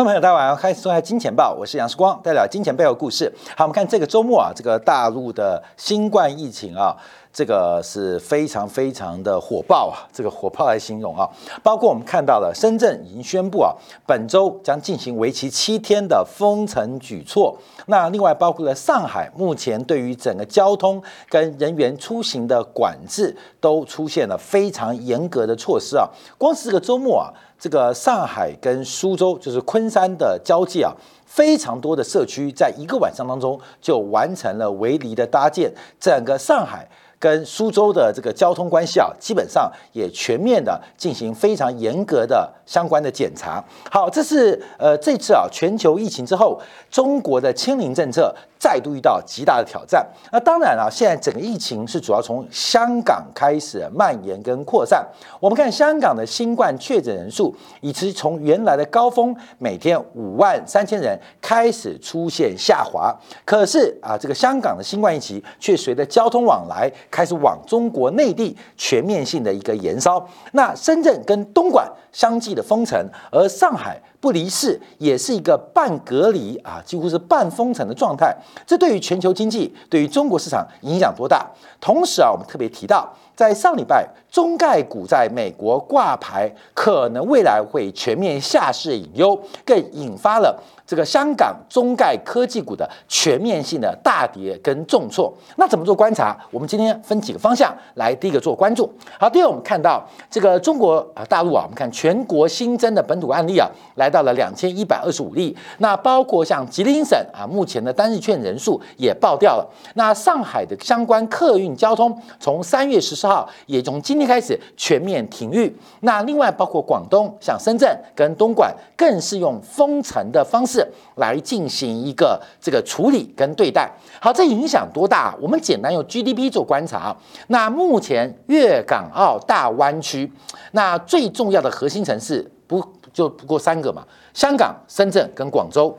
观众朋友，大家晚上好，欢迎收看《金钱报》，我是杨世光，带来金钱背后故事。好，我们看这个周末啊，这个大陆的新冠疫情啊，这个是非常非常的火爆啊，这个火爆来形容啊，包括我们看到了深圳已经宣布啊，本周将进行为期七天的封城举措。那另外包括了上海，目前对于整个交通跟人员出行的管制都出现了非常严格的措施啊。光是这个周末啊。这个上海跟苏州，就是昆山的交界啊，非常多的社区，在一个晚上当中就完成了围篱的搭建，整个上海。跟苏州的这个交通关系啊，基本上也全面的进行非常严格的相关的检查。好，这是呃这次啊全球疫情之后，中国的清零政策再度遇到极大的挑战。那当然啊，现在整个疫情是主要从香港开始蔓延跟扩散。我们看香港的新冠确诊人数，已经从原来的高峰每天五万三千人开始出现下滑。可是啊，这个香港的新冠疫情却随着交通往来。开始往中国内地全面性的一个延烧，那深圳跟东莞相继的封城，而上海不离市也是一个半隔离啊，几乎是半封城的状态。这对于全球经济、对于中国市场影响多大？同时啊，我们特别提到，在上礼拜中概股在美国挂牌，可能未来会全面下市隐忧，更引发了。这个香港中概科技股的全面性的大跌跟重挫，那怎么做观察？我们今天分几个方向来，第一个做关注。好，第二我们看到这个中国啊大陆啊，我们看全国新增的本土案例啊，来到了两千一百二十五例。那包括像吉林省啊，目前的单日券人数也爆掉了。那上海的相关客运交通从三月十四号，也从今天开始全面停运。那另外包括广东，像深圳跟东莞，更是用封城的方式。来进行一个这个处理跟对待，好，这影响多大？我们简单用 GDP 做观察。那目前粤港澳大湾区，那最重要的核心城市不就不过三个嘛？香港、深圳跟广州。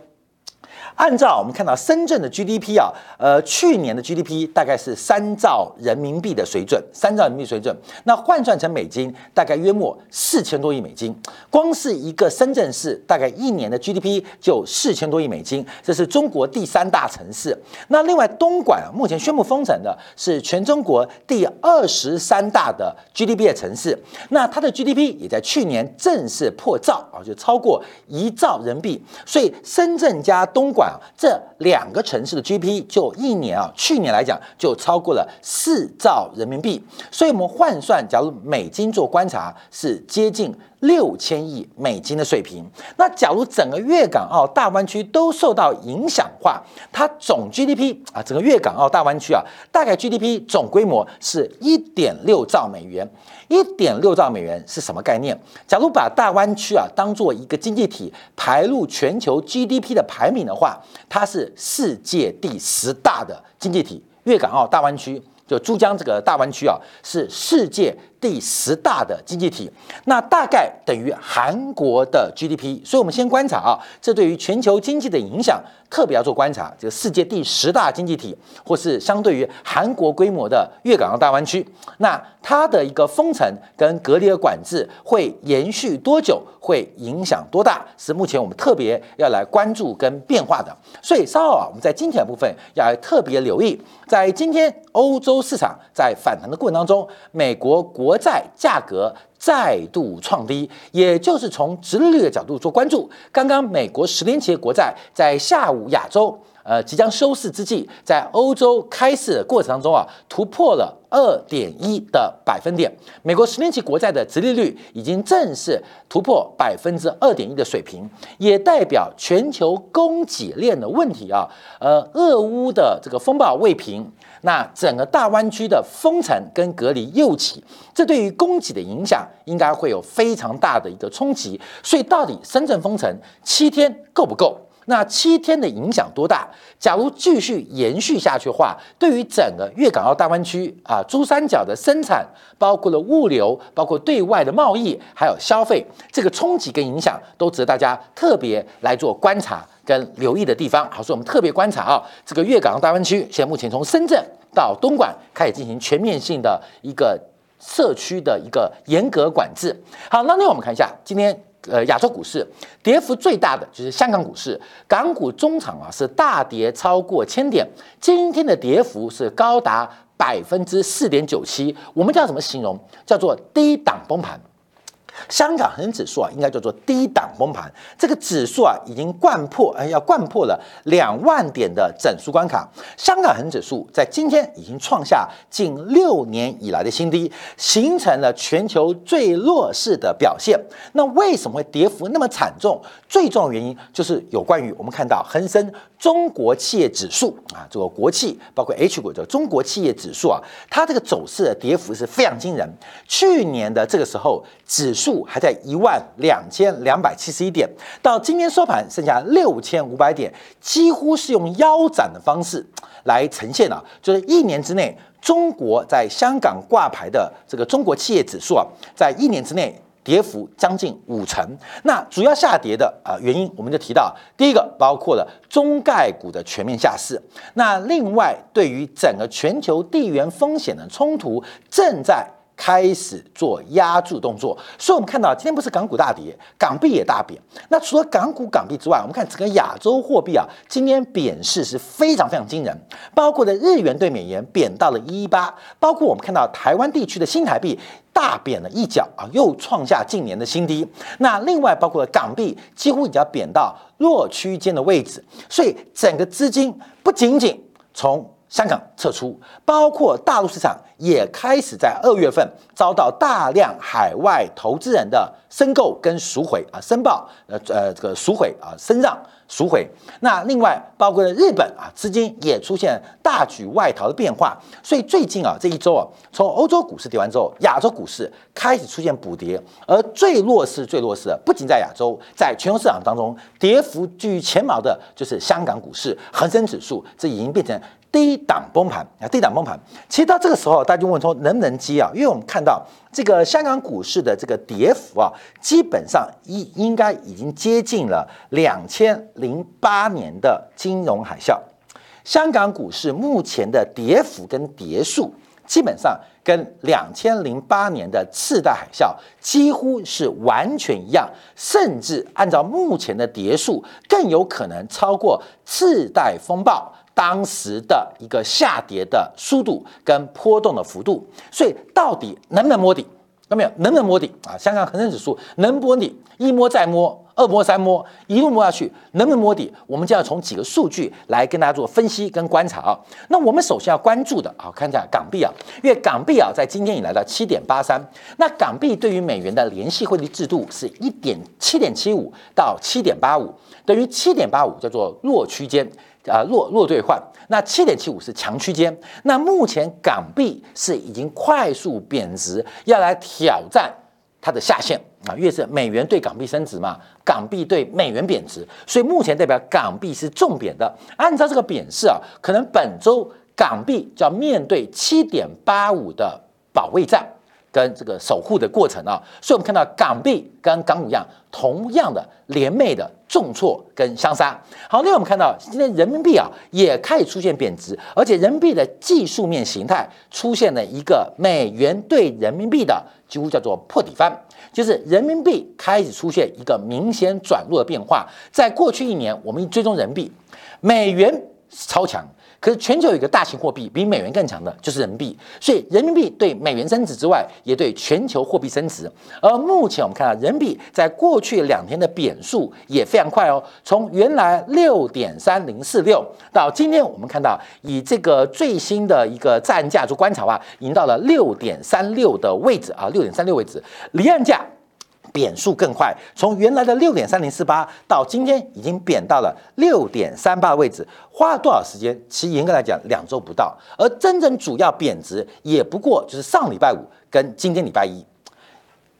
按照我们看到深圳的 GDP 啊，呃，去年的 GDP 大概是三兆人民币的水准，三兆人民币水准。那换算成美金，大概约莫四千多亿美金。光是一个深圳市，大概一年的 GDP 就四千多亿美金，这是中国第三大城市。那另外东莞啊目前宣布封城的是全中国第二十三大的 GDP 的城市，那它的 GDP 也在去年正式破兆啊，就超过一兆人民币。所以深圳加东莞。这两个城市的 GDP 就一年啊，去年来讲就超过了四兆人民币，所以我们换算，假如美金做观察，是接近。六千亿美金的水平，那假如整个粤港澳大湾区都受到影响话，它总 GDP 啊，整个粤港澳大湾区啊，大概 GDP 总规模是一点六兆美元。一点六兆美元是什么概念？假如把大湾区啊当做一个经济体排入全球 GDP 的排名的话，它是世界第十大的经济体。粤港澳大湾区就珠江这个大湾区啊，是世界。第十大的经济体，那大概等于韩国的 GDP，所以我们先观察啊，这对于全球经济的影响特别要做观察。这个世界第十大经济体，或是相对于韩国规模的粤港澳大湾区，那它的一个封城跟隔离的管制会延续多久，会影响多大，是目前我们特别要来关注跟变化的。所以稍后啊，我们在今天的部分要特别留意，在今天欧洲市场在反弹的过程当中，美国国国债价格再度创低，也就是从直利率的角度做关注。刚刚美国十年期国债在下午亚洲呃即将收市之际，在欧洲开市的过程当中啊，突破了二点一的百分点。美国十年期国债的直利率已经正式突破百分之二点一的水平，也代表全球供给链的问题啊。呃，俄乌的这个风暴未平。那整个大湾区的封城跟隔离又起，这对于供给的影响应该会有非常大的一个冲击。所以到底深圳封城七天够不够？那七天的影响多大？假如继续延续下去的话，对于整个粤港澳大湾区啊，珠三角的生产，包括了物流，包括对外的贸易，还有消费，这个冲击跟影响都值得大家特别来做观察。跟留意的地方，好，所以我们特别观察啊，这个粤港澳大湾区，现在目前从深圳到东莞开始进行全面性的一个社区的一个严格管制。好，那另外我们看一下，今天呃亚洲股市跌幅最大的就是香港股市，港股中场啊是大跌超过千点，今天的跌幅是高达百分之四点九七，我们叫什么形容？叫做低档崩盘。香港恒生指数啊，应该叫做低档崩盘。这个指数啊，已经贯破，哎，要贯破了两万点的整数关卡。香港恒指数在今天已经创下近六年以来的新低，形成了全球最弱势的表现。那为什么会跌幅那么惨重？最重要原因就是有关于我们看到恒生中国企业指数啊，这个国企包括 H 股的中国企业指数啊，它这个走势的跌幅是非常惊人。去年的这个时候，指数还在一万两千两百七十一点，到今天收盘剩下六千五百点，几乎是用腰斩的方式来呈现了。就是一年之内，中国在香港挂牌的这个中国企业指数啊，在一年之内跌幅将近五成。那主要下跌的啊原因，我们就提到第一个，包括了中概股的全面下市。那另外，对于整个全球地缘风险的冲突，正在。开始做压住动作，所以我们看到今天不是港股大跌，港币也大贬。那除了港股、港币之外，我们看整个亚洲货币啊，今天贬势是非常非常惊人，包括的日元对美元贬到了一一八，包括我们看到台湾地区的新台币大贬了一角啊，又创下近年的新低。那另外包括港币几乎已经要贬到弱区间的位置，所以整个资金不仅仅从香港撤出，包括大陆市场也开始在二月份遭到大量海外投资人的申购跟赎回啊，申报呃呃这个赎回啊，申让赎回。那另外包括日本啊，资金也出现大举外逃的变化。所以最近啊这一周啊，从欧洲股市跌完之后，亚洲股市开始出现补跌，而最弱势最弱势的不仅在亚洲，在全球市场当中跌幅居于前茅的就是香港股市恒生指数，这已经变成。低档崩盘啊，低档崩盘。其实到这个时候，大家就问说能不能接啊？因为我们看到这个香港股市的这个跌幅啊，基本上应应该已经接近了两千零八年的金融海啸。香港股市目前的跌幅跟跌数，基本上跟两千零八年的次贷海啸几乎是完全一样，甚至按照目前的跌数，更有可能超过次贷风暴。当时的一个下跌的速度跟波动的幅度，所以到底能不能摸底？有没有？能不能摸底啊？香港恒生指数能摸底？一摸再摸，二摸三摸，一路摸下去，能不能摸底？我们就要从几个数据来跟大家做分析跟观察啊。那我们首先要关注的啊，看一下港币啊，因为港币啊在今天以来到七点八三，那港币对于美元的联系汇率制度是一点七点七五到七点八五，等于七点八五叫做弱区间。啊，弱弱兑换，那七点七五是强区间。那目前港币是已经快速贬值，要来挑战它的下限啊。越是美元对港币升值嘛，港币对美元贬值，所以目前代表港币是重贬的。按照这个贬势啊，可能本周港币就要面对七点八五的保卫战。跟这个守护的过程啊，所以我们看到港币跟港股一样，同样的连袂的重挫跟相杀。好，那我们看到今天人民币啊也开始出现贬值，而且人民币的技术面形态出现了一个美元对人民币的几乎叫做破底翻，就是人民币开始出现一个明显转弱的变化。在过去一年，我们追踪人民币，美元超强。可是全球有一个大型货币比美元更强的，就是人民币。所以人民币对美元升值之外，也对全球货币升值。而目前我们看到人民币在过去两天的贬速也非常快哦，从原来六点三零四六到今天我们看到以这个最新的一个在岸价做观察啊，已经到了六点三六的位置啊，六点三六位置离岸价。贬速更快，从原来的六点三零四八到今天已经贬到了六点三八的位置，花了多少时间？其实严格来讲，两周不到。而真正主要贬值也不过就是上礼拜五跟今天礼拜一，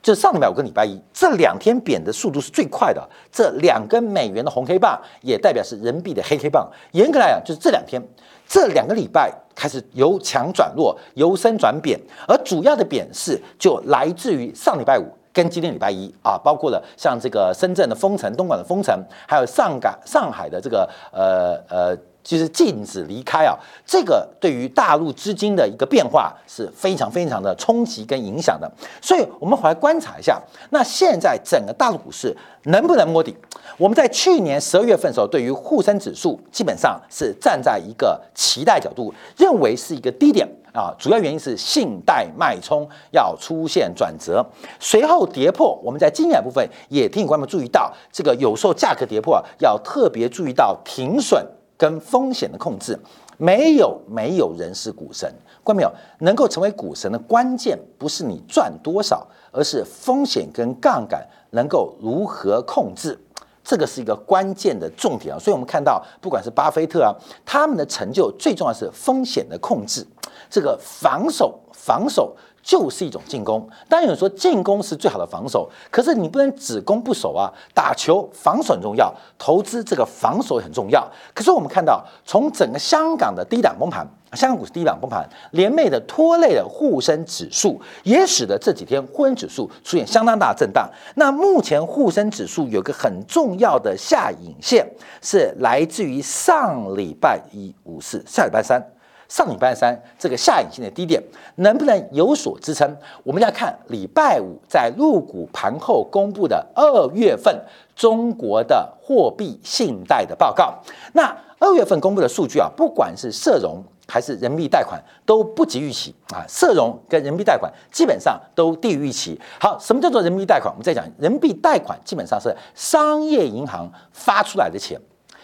就上礼拜五跟礼拜一这两天贬的速度是最快的。这两根美元的红黑棒也代表是人民币的黑黑棒。严格来讲，就是这两天这两个礼拜开始由强转弱，由升转贬，而主要的贬势就来自于上礼拜五。跟今天礼拜一啊，包括了像这个深圳的封城、东莞的封城，还有上港、上海的这个呃呃就是禁止离开啊，这个对于大陆资金的一个变化是非常非常的冲击跟影响的。所以，我们回来观察一下，那现在整个大陆股市能不能摸底？我们在去年十二月份的时候，对于沪深指数基本上是站在一个期待角度，认为是一个低点啊。主要原因是信贷脉冲要出现转折，随后跌破。我们在经验部分也提醒观众注意到，这个有时候价格跌破啊，要特别注意到停损。跟风险的控制，没有没有人是股神，关没有？能够成为股神的关键，不是你赚多少，而是风险跟杠杆能够如何控制，这个是一个关键的重点啊。所以我们看到，不管是巴菲特啊，他们的成就最重要是风险的控制，这个防守防守。就是一种进攻，当然有人说进攻是最好的防守，可是你不能只攻不守啊！打球防守很重要，投资这个防守也很重要。可是我们看到，从整个香港的低档崩盘，香港股市低档崩盘，连袂的拖累了沪深指数，也使得这几天沪深指数出现相当大的震荡。那目前沪深指数有个很重要的下影线，是来自于上礼拜一五四，下礼拜三。上礼拜三这个下影线的低点能不能有所支撑？我们要看礼拜五在入股盘后公布的二月份中国的货币信贷的报告。那二月份公布的数据啊，不管是社融还是人民币贷款都不及预期啊，社融跟人民币贷款基本上都低于预期。好，什么叫做人民币贷款？我们再讲，人民币贷款基本上是商业银行发出来的钱。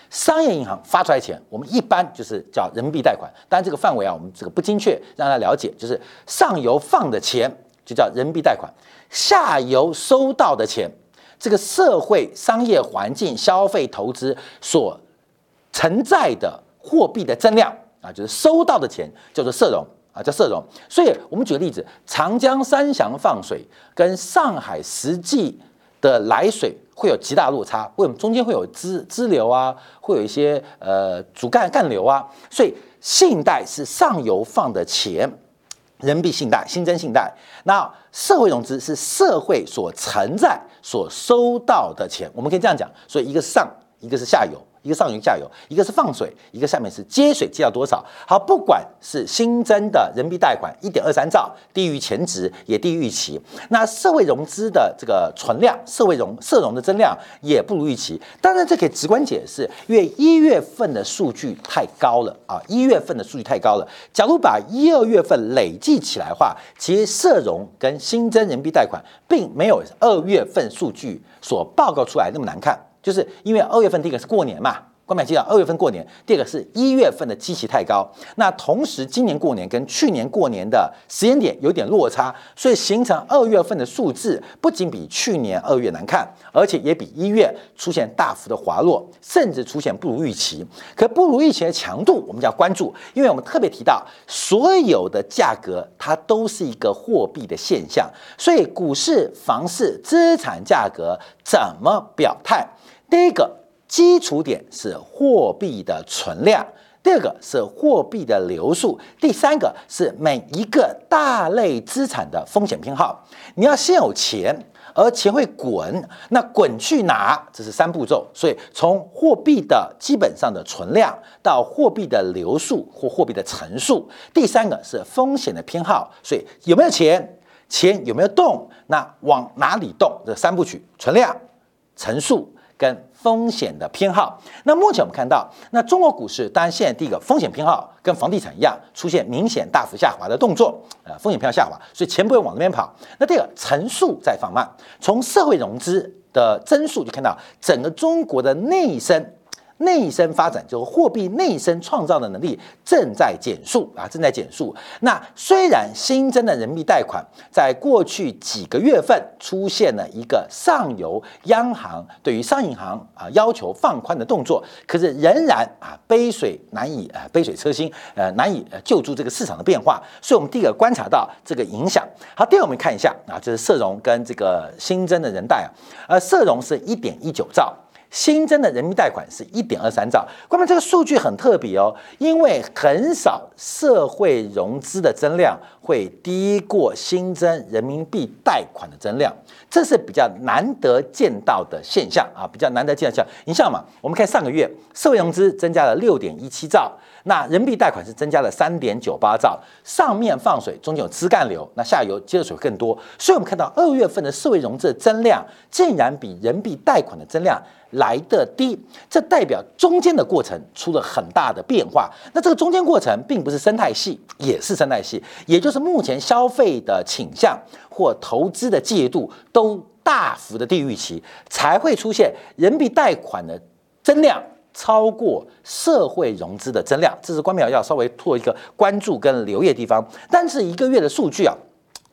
商业银行发出来钱，我们一般就是叫人民币贷款。当然，这个范围啊，我们这个不精确，让大家了解，就是上游放的钱就叫人民币贷款，下游收到的钱，这个社会、商业环境、消费、投资所承载的货币的增量啊，就是收到的钱叫做社融啊，叫社融。所以我们举个例子，长江三峡放水跟上海实际的来水。会有极大落差，为什么中间会有支支流啊？会有一些呃主干干流啊？所以信贷是上游放的钱，人民币信贷、新增信贷。那社会融资是社会所承载、所收到的钱。我们可以这样讲，所以一个上，一个是下游。一个上游下游，一个是放水，一个下面是接水，接到多少？好，不管是新增的人民币贷款一点二三兆，低于前值，也低于预期。那社会融资的这个存量，社会融社融的增量也不如预期。当然，这可以直观解释，因为一月份的数据太高了啊！一月份的数据太高了。假如把一二月份累计起来的话，其实社融跟新增人民币贷款并没有二月份数据所报告出来那么难看。就是因为二月份第一个是过年嘛，关买记得二月份过年，第二个是一月份的基期太高，那同时今年过年跟去年过年的时间点有点落差，所以形成二月份的数字不仅比去年二月难看，而且也比一月出现大幅的滑落，甚至出现不如预期。可不如预期的强度，我们就要关注，因为我们特别提到所有的价格它都是一个货币的现象，所以股市、房市、资产价格怎么表态？第一个基础点是货币的存量，第二个是货币的流速，第三个是每一个大类资产的风险偏好。你要先有钱，而钱会滚，那滚去哪？这是三步骤。所以从货币的基本上的存量到货币的流速或货币的乘数，第三个是风险的偏好。所以有没有钱？钱有没有动？那往哪里动？这三部曲：存量、乘数。跟风险的偏好，那目前我们看到，那中国股市当然现在第一个风险偏好跟房地产一样，出现明显大幅下滑的动作，呃，风险偏好下滑，所以钱不会往那边跑。那第二个乘数在放慢，从社会融资的增速就看到整个中国的内生。内生发展就是货币内生创造的能力正在减速啊，正在减速。那虽然新增的人民币贷款在过去几个月份出现了一个上游央行对于商业银行啊要求放宽的动作，可是仍然啊杯水难以啊杯水车薪，呃难以救助这个市场的变化。所以，我们第一个观察到这个影响。好，第二我们看一下啊，这是社融跟这个新增的人贷啊，呃，社融是一点一九兆。新增的人民币贷款是一点二三兆。关键这个数据很特别哦，因为很少社会融资的增量会低过新增人民币贷款的增量，这是比较难得见到的现象啊，比较难得见到现象。你像嘛，我们看上个月社会融资增加了六点一七兆。那人民币贷款是增加了三点九八兆，上面放水，中间有枝干流，那下游接的水更多，所以我们看到二月份的社会融资的增量竟然比人民币贷款的增量来得低，这代表中间的过程出了很大的变化。那这个中间过程并不是生态系，也是生态系，也就是目前消费的倾向或投资的介度都大幅的低于预期，才会出现人民币贷款的增量。超过社会融资的增量，这是关淼要稍微做一个关注跟留意的地方。但是一个月的数据啊，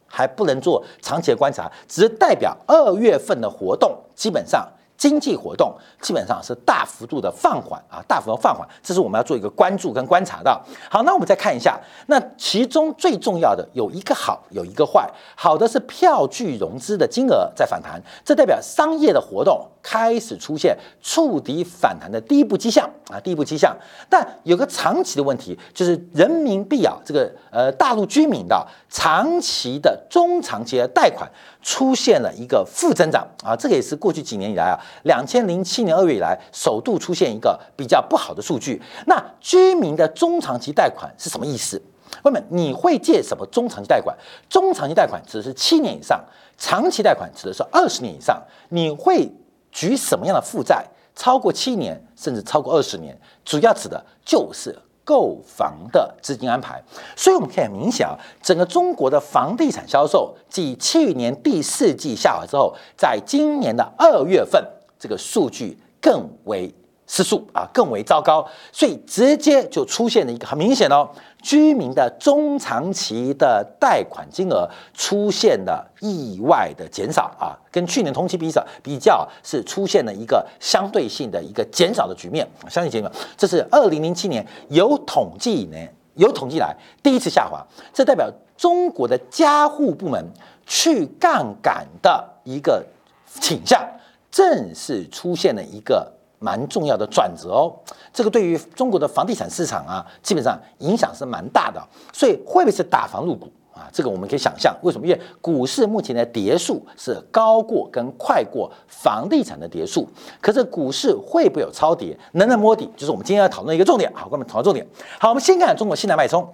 还不能做长期的观察，只是代表二月份的活动基本上。经济活动基本上是大幅度的放缓啊，大幅度放缓，这是我们要做一个关注跟观察到。好，那我们再看一下，那其中最重要的有一个好，有一个坏。好的是票据融资的金额在反弹，这代表商业的活动开始出现触底反弹的第一步迹象啊，第一步迹象。但有个长期的问题，就是人民币啊，这个呃大陆居民的长期的中长期的贷款。出现了一个负增长啊，这个也是过去几年以来啊，两千零七年二月以来首度出现一个比较不好的数据。那居民的中长期贷款是什么意思？问问你会借什么中长期贷款？中长期贷款指的是七年以上，长期贷款指的是二十年以上。你会举什么样的负债？超过七年甚至超过二十年，主要指的就是。购房的资金安排，所以我们可以很明显啊，整个中国的房地产销售继去年第四季下滑之后，在今年的二月份，这个数据更为。失速啊，更为糟糕，所以直接就出现了一个很明显哦，居民的中长期的贷款金额出现了意外的减少啊，跟去年同期比较比较是出现了一个相对性的一个减少的局面，相对减少，这是二零零七年有统计呢有统计来第一次下滑，这代表中国的家户部门去杠杆的一个倾向，正是出现了一个。蛮重要的转折哦，这个对于中国的房地产市场啊，基本上影响是蛮大的。所以会不会是打房入股啊？这个我们可以想象，为什么？因为股市目前的跌数是高过跟快过房地产的跌数，可是股市会不会有超跌？能不能摸底？就是我们今天要讨论一个重点。好，我们讨论重点。好，我们先看中国信贷脉冲。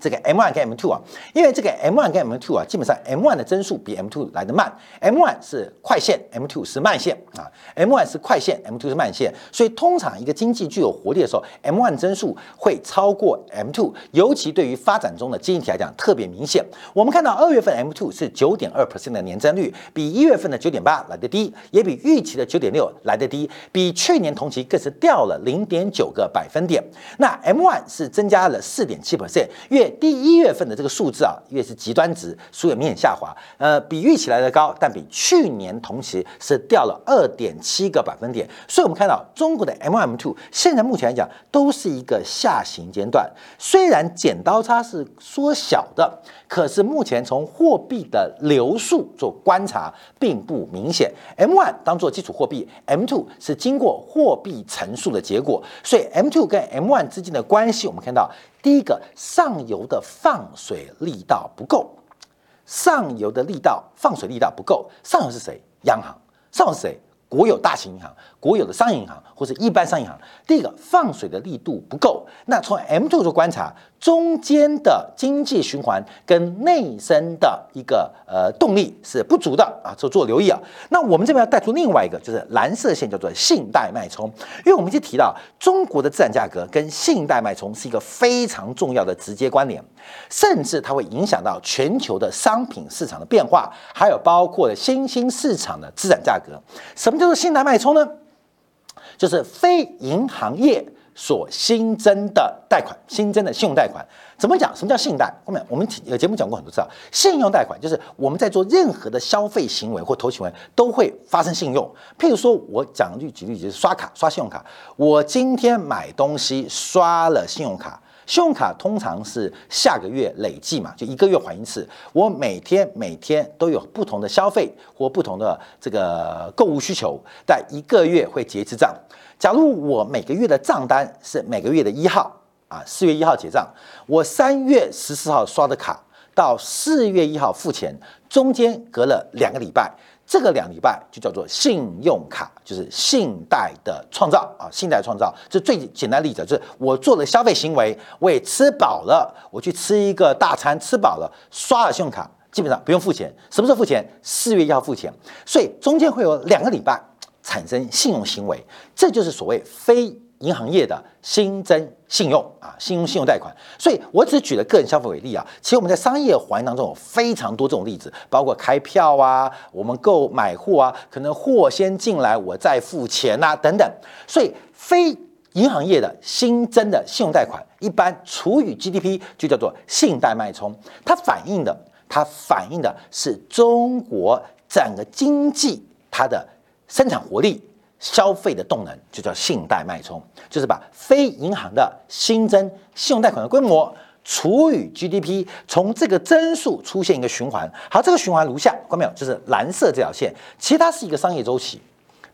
这个 M one 跟 M two 啊，因为这个 M one 跟 M two 啊，基本上 M one 的增速比 M two 来得慢，M one 是快线，M two 是慢线啊，M one 是快线，M two 是慢线，所以通常一个经济具有活力的时候，M one 增速会超过 M two，尤其对于发展中的经济体来讲特别明显。我们看到二月份 M two 是九点二 percent 的年增率，比一月份的九点八来得低，也比预期的九点六来得低，比去年同期更是掉了零点九个百分点。那 M one 是增加了四点七 percent，月。第一月份的这个数字啊，因为是极端值，所以明显下滑。呃，比预期来的高，但比去年同期是掉了二点七个百分点。所以，我们看到中国的 M M two 现在目前来讲都是一个下行阶段。虽然剪刀差是缩小的，可是目前从货币的流速做观察，并不明显。M one 当做基础货币，M two 是经过货币乘数的结果。所以，M two 跟 M one 之间的关系，我们看到。第一个上游的放水力道不够，上游的力道放水力道不够。上游是谁？央行。上游是谁？国有大型银行、国有的商业银行或者一般商业银行。第一个放水的力度不够。那从 M two 做观察。中间的经济循环跟内生的一个呃动力是不足的啊，做做留意啊。那我们这边要带出另外一个，就是蓝色线叫做信贷脉冲，因为我们已经提到中国的资产价格跟信贷脉冲是一个非常重要的直接关联，甚至它会影响到全球的商品市场的变化，还有包括新兴市场的资产价格。什么叫做信贷脉冲呢？就是非银行业。所新增的贷款，新增的信用贷款，怎么讲？什么叫信贷？后面我们有节目讲过很多次啊。信用贷款就是我们在做任何的消费行为或投行为都会发生信用。譬如说，我讲句举例，就是刷卡刷信用卡。我今天买东西刷了信用卡，信用卡通常是下个月累计嘛，就一个月还一次。我每天每天都有不同的消费或不同的这个购物需求，但一个月会结一次账。假如我每个月的账单是每个月的一号啊，四月一号结账，我三月十四号刷的卡，到四月一号付钱，中间隔了两个礼拜。这个两礼拜就叫做信用卡，就是信贷的创造啊，信贷创造。这最简单例子就是我做了消费行为，我也吃饱了，我去吃一个大餐，吃饱了，刷了信用卡，基本上不用付钱。什么时候付钱？四月要付钱，所以中间会有两个礼拜产生信用行为，这就是所谓非。银行业的新增信用啊，信用信用贷款，所以我只举了个人消费为例啊。其实我们在商业环境当中有非常多这种例子，包括开票啊，我们购买货啊，可能货先进来，我再付钱呐等等。所以非银行业的新增的信用贷款，一般除以 GDP 就叫做信贷脉冲，它反映的它反映的是中国整个经济它的生产活力。消费的动能就叫信贷脉冲，就是把非银行的新增信用贷款的规模除以 GDP，从这个增速出现一个循环。好，这个循环如下，看到没有？就是蓝色这条线，其实它是一个商业周期，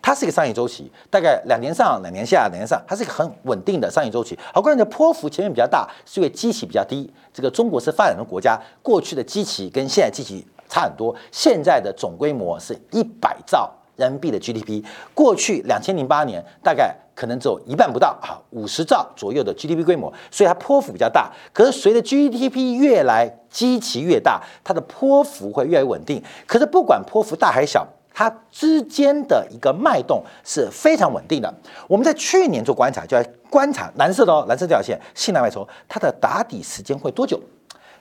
它是一个商业周期，大概两年上、两年下、两年上，它是一个很稳定的商业周期。好，关键的波幅前面比较大，是因为基期比较低。这个中国是发展中国家，过去的基期跟现在基期差很多，现在的总规模是一百兆。人民币的 GDP，过去两千零八年大概可能只有一半不到啊，五十兆左右的 GDP 规模，所以它波幅比较大。可是随着 GDP 越来基期越大，它的波幅会越来越稳定。可是不管波幅大还小，它之间的一个脉动是非常稳定的。我们在去年做观察，就要观察蓝色的哦，蓝色这条线，信贷脉冲，它的打底时间会多久？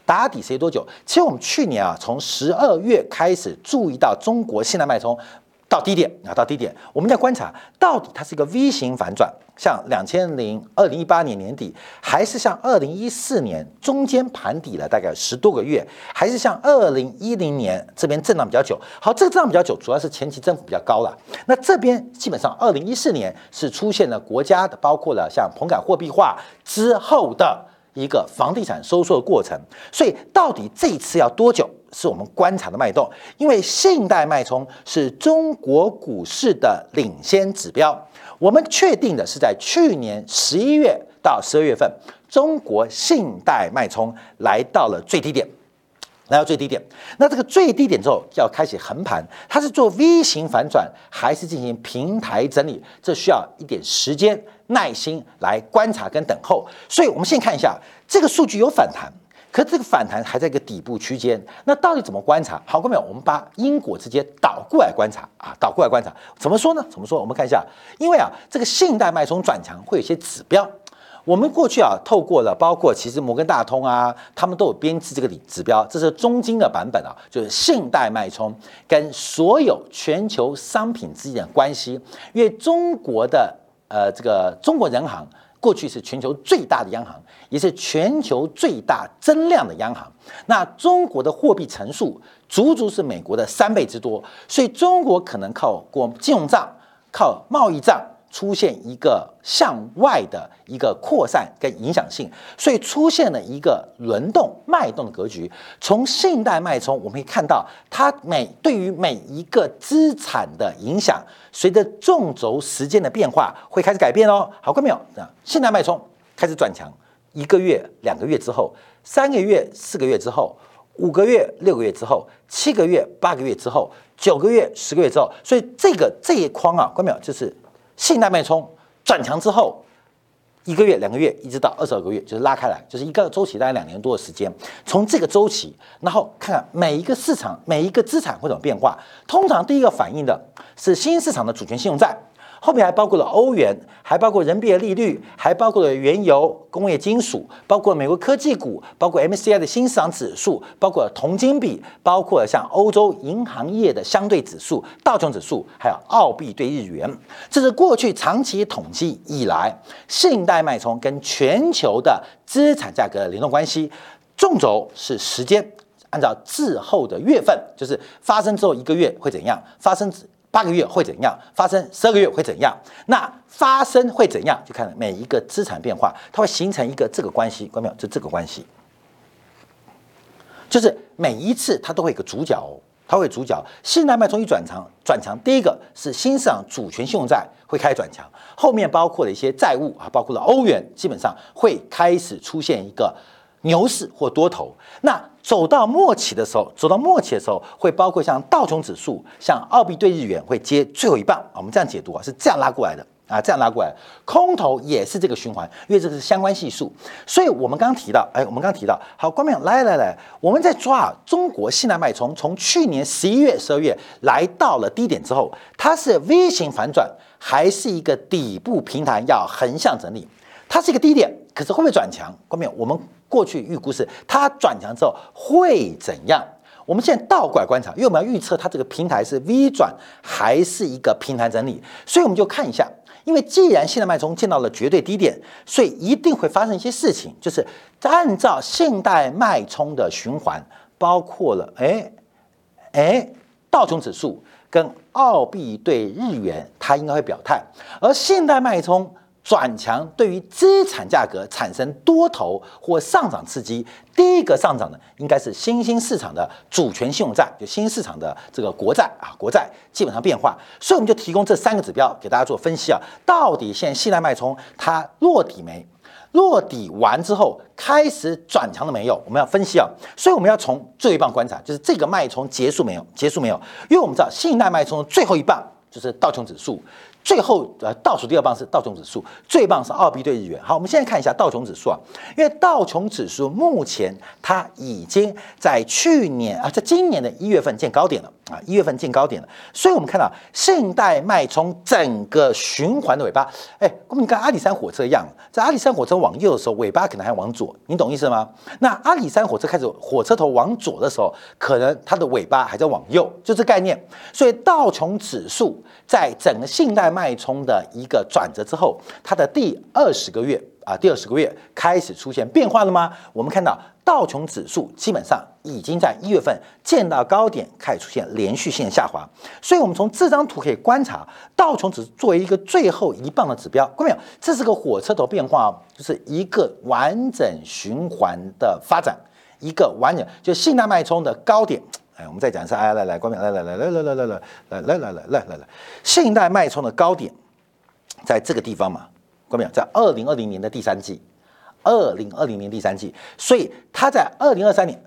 打底时间多久？其实我们去年啊，从十二月开始注意到中国信贷脉冲。到低点啊，到低点，我们在观察到底它是一个 V 型反转，像两千零二零一八年年底，还是像二零一四年中间盘底了大概十多个月，还是像二零一零年这边震荡比较久。好，这个震荡比较久，主要是前期增幅比较高了。那这边基本上二零一四年是出现了国家的，包括了像棚改货币化之后的一个房地产收缩的过程。所以到底这一次要多久？是我们观察的脉动，因为信贷脉冲是中国股市的领先指标。我们确定的是在去年十一月到十二月份，中国信贷脉冲来到了最低点，来到最低点。那这个最低点之后要开始横盘，它是做 V 型反转，还是进行平台整理？这需要一点时间、耐心来观察跟等候。所以，我们先看一下这个数据有反弹。可这个反弹还在一个底部区间，那到底怎么观察？好，各位，我们把因果直接倒过来观察啊，倒过来观察，怎么说呢？怎么说？我们看一下，因为啊，这个信贷脉冲转强会有些指标。我们过去啊，透过了包括其实摩根大通啊，他们都有编制这个指标，这是中金的版本啊，就是信贷脉冲跟所有全球商品之间的关系。因为中国的呃这个中国人行。过去是全球最大的央行，也是全球最大增量的央行。那中国的货币乘数足足是美国的三倍之多，所以中国可能靠过金融账、靠贸易账。出现一个向外的一个扩散跟影响性，所以出现了一个轮动脉动的格局。从信贷脉冲，我们可以看到它每对于每一个资产的影响，随着纵轴时间的变化会开始改变哦。好，看没有？啊，信贷脉冲开始转强，一个月、两个月之后，三个月、四个月之后，五个月、六个月之后，七个月、八个月之后，九个月、十个月之后，所以这个这一框啊，关没有？就是。信贷脉冲转强之后，一个月、两个月，一直到二十二个月，就是拉开来，就是一个周期，大概两年多的时间。从这个周期，然后看看每一个市场、每一个资产会怎么变化。通常第一个反应的是新市场的主权信用债。后面还包括了欧元，还包括人民币的利率，还包括了原油、工业金属，包括美国科技股，包括 MCI 的新市场指数，包括铜金比，包括像欧洲银行业的相对指数、道琼指数，还有澳币对日元。这是过去长期统计以来信贷脉冲跟全球的资产价格的联动关系。纵轴是时间，按照滞后的月份，就是发生之后一个月会怎样，发生。八个月会怎样，发生十二个月会怎样？那发生会怎样？就看每一个资产变化，它会形成一个这个关系，关没有？就这个关系，就是每一次它都会有个主角哦，它会主角。信贷脉冲一转强，转强，第一个是新市场主权信用债会开始转强，后面包括了一些债务啊，包括了欧元，基本上会开始出现一个牛市或多头。那走到末期的时候，走到末期的时候，会包括像道琼指数、像澳币对日元会接最后一棒。我们这样解读啊，是这样拉过来的啊，这样拉过来。空头也是这个循环，因为这是相关系数。所以我们刚刚提到，哎，我们刚刚提到，好，观众来来来，我们在抓啊，中国信贷脉冲从去年十一月、十二月来到了低点之后，它是 V 型反转，还是一个底部平台要横向整理？它是一个低点，可是会不会转强？观众我们。过去预估是它转强之后会怎样？我们现在倒过来观察，因为我们要预测它这个平台是 V 转还是一个平台整理，所以我们就看一下。因为既然信贷脉冲见到了绝对低点，所以一定会发生一些事情，就是按照信贷脉冲的循环，包括了哎哎道琼指数跟澳币对日元，它应该会表态，而信贷脉冲。转强对于资产价格产生多头或上涨刺激，第一个上涨的应该是新兴市场的主权信用债，就新兴市场的这个国债啊，国债基本上变化，所以我们就提供这三个指标给大家做分析啊，到底现在信贷脉冲它落底没？落底完之后开始转强了没有？我们要分析啊，所以我们要从最后一棒观察，就是这个脉冲结束没有？结束没有？因为我们知道信贷脉冲的最后一棒就是道琼指数。最后，呃，倒数第二棒是道琼指数，最棒是澳币兑日元。好，我们现在看一下道琼指数啊，因为道琼指数目前它已经在去年啊，在今年的一月份见高点了啊，一月份见高点了。所以我们看到信贷脉冲整个循环的尾巴，哎，我们跟阿里山火车一样，在阿里山火车往右的时候，尾巴可能还往左，你懂意思吗？那阿里山火车开始火车头往左的时候，可能它的尾巴还在往右，就这概念。所以道琼指数在整个信贷脉冲的一个转折之后，它的第二十个月啊，第二十个月开始出现变化了吗？我们看到道琼指数基本上已经在一月份见到高点，开始出现连续性的下滑。所以，我们从这张图可以观察，道琼指作为一个最后一棒的指标，看到没有？这是个火车头变化，就是一个完整循环的发展，一个完整就信贷脉冲的高点。哎，我们再讲一次，哎，来来，关明，来来来来来来来来来来来来来来来，信贷脉冲的高点在这个地方嘛，关明，在二零二零年的第三季，二零二零年第三季，所以它在二零二三年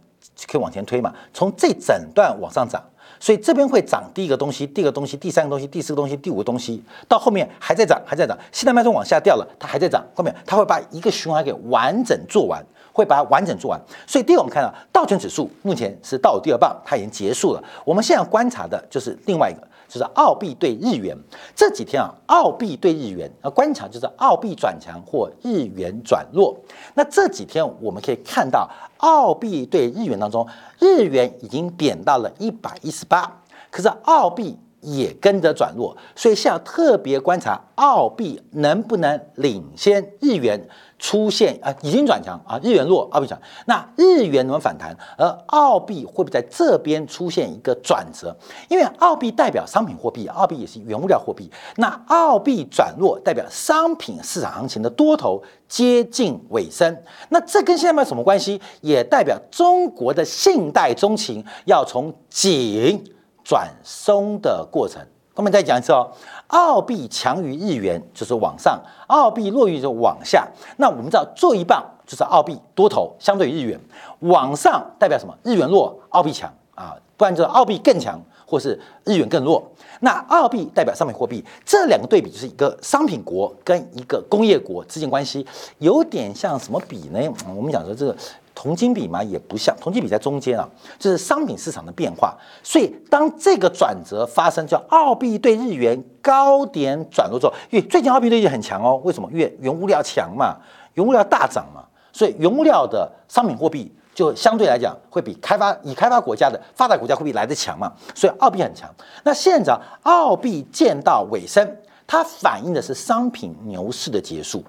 可以往前推嘛，从这整段往上涨，所以这边会涨第一个东西，第二个东西，第三个东西，第四个东西，第五个东西，到后面还在涨，还在涨，现在脉冲往下掉了，它还在涨，后面它会把一个循环给完整做完。会把它完整做完，所以第二我们看到道琼指数目前是倒第二棒，它已经结束了。我们现在观察的就是另外一个，就是澳币对日元。这几天啊，澳币对日元啊，观察就是澳币转强或日元转弱。那这几天我们可以看到，澳币对日元当中，日元已经贬到了一百一十八，可是澳币也跟着转弱，所以现在特别观察澳币能不能领先日元。出现啊，已经转强啊，日元弱，澳币强。那日元怎么反弹？而澳币会不会在这边出现一个转折？因为澳币代表商品货币，澳币也是原物料货币。那澳币转弱，代表商品市场行情的多头接近尾声。那这跟现在没有什么关系？也代表中国的信贷中情要从紧转松的过程。我们再讲一次哦。澳币强于日元就是往上，澳币弱于就往下。那我们知道做一棒就是澳币多头相对于日元，往上代表什么？日元弱，澳币强啊，不然就是澳币更强，或是日元更弱。那澳币代表商品货币，这两个对比就是一个商品国跟一个工业国之间关系，有点像什么比呢？我们讲说这个。铜金比嘛也不像，铜金比在中间啊，就是商品市场的变化。所以当这个转折发生，叫澳币对日元高点转弱之后，因为最近澳币对日元很强哦，为什么？因为原物料强嘛，原物料大涨嘛，所以原物料的商品货币就相对来讲会比开发已开发国家的发达国家货币来的强嘛，所以澳币很强。那现在澳币见到尾声。它反映的是商品牛市的结束，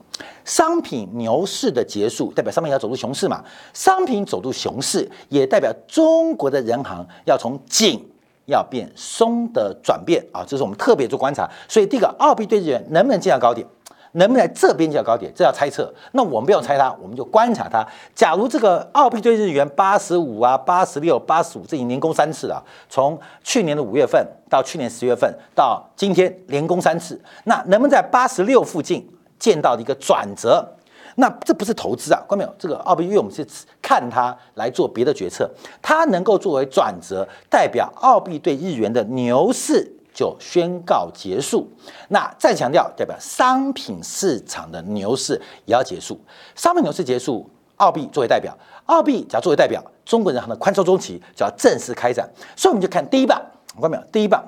商品牛市的结束代表商品要走入熊市嘛？商品走入熊市也代表中国的人行要从紧要变松的转变啊，这是我们特别做观察。所以第一个，二币对日元能不能见到高点？能不能在这边叫高点？这叫猜测。那我们不用猜它，我们就观察它。假如这个澳币兑日元八十五啊、八十六、八十五，这已经连攻三次了。从去年的五月份到去年十月份到今天连攻三次，那能不能在八十六附近见到一个转折？那这不是投资啊，看到没有？这个澳币，因为我们是看它来做别的决策，它能够作为转折，代表澳币对日元的牛市就宣告结束。那再强调，代表商品市场的牛市也要结束。商品牛市结束，澳币作为代表，澳币只要作为代表，中国人行的宽松中期就要正式开展。所以我们就看第一棒，我看到没有？第一棒，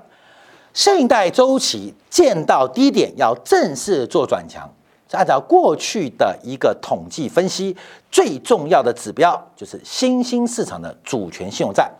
现代周期见到低点，要正式做转强。是按照过去的一个统计分析，最重要的指标就是新兴市场的主权信用债。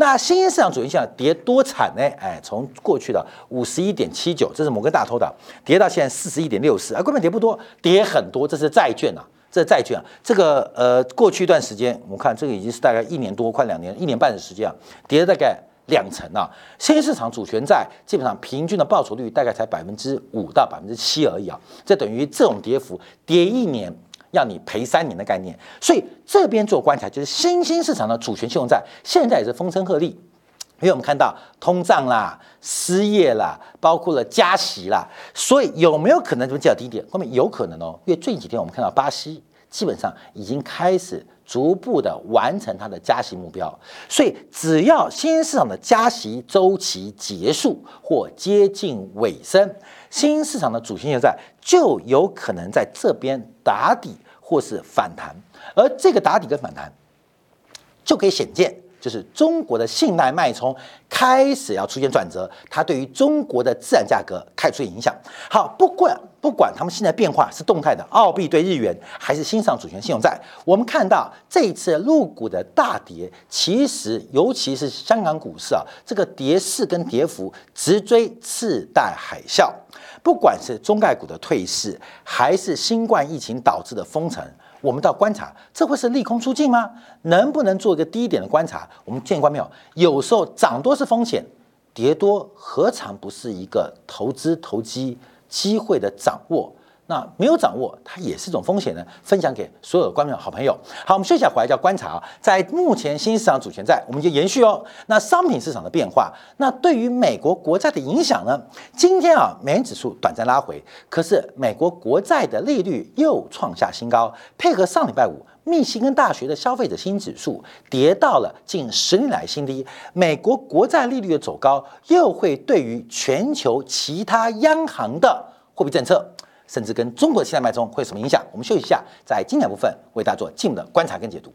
那新兴市场主权信用跌多惨呢？哎，从过去的五十一点七九，这是摩根大通的，跌到现在四十一点六四，啊，根本跌不多，跌很多。这是债券啊，这债券啊。这个呃，过去一段时间，我们看这个已经是大概一年多，快两年，一年半的时间啊，跌了大概。两成啊，新兴市场主权债基本上平均的报酬率大概才百分之五到百分之七而已啊，这等于这种跌幅跌一年要你赔三年的概念。所以这边做观察就是新兴市场的主权信用债现在也是风声鹤唳，因为我们看到通胀啦、失业啦，包括了加息啦，所以有没有可能这么较低点？后面有可能哦，因为最近几天我们看到巴西基本上已经开始。逐步的完成它的加息目标，所以只要新兴市场的加息周期结束或接近尾声，新兴市场的主线现在就有可能在这边打底或是反弹，而这个打底跟反弹就可以显见。就是中国的信贷脉冲开始要出现转折，它对于中国的资产价格开始影响。好，不管不管他们现在变化是动态的，澳币对日元还是新上主权信用债，我们看到这一次入股的大跌，其实尤其是香港股市啊，这个跌势跟跌幅直追次贷海啸，不管是中概股的退市，还是新冠疫情导致的封城。我们到观察，这会是利空出尽吗？能不能做一个低点的观察？我们见过没有？有时候涨多是风险，跌多何尝不是一个投资投机机会的掌握？那没有掌握，它也是一种风险呢。分享给所有的观众好朋友。好，我们休息下回来叫观察啊。在目前新市场主权债，我们就延续哦。那商品市场的变化，那对于美国国债的影响呢？今天啊，美元指数短暂拉回，可是美国国债的利率又创下新高，配合上礼拜五密西根大学的消费者新指数跌到了近十年来新低，美国国债利率的走高，又会对于全球其他央行的货币政策。甚至跟中国的现代脉冲会有什么影响？我们休息一下，在精彩部分为大家做进一步的观察跟解读。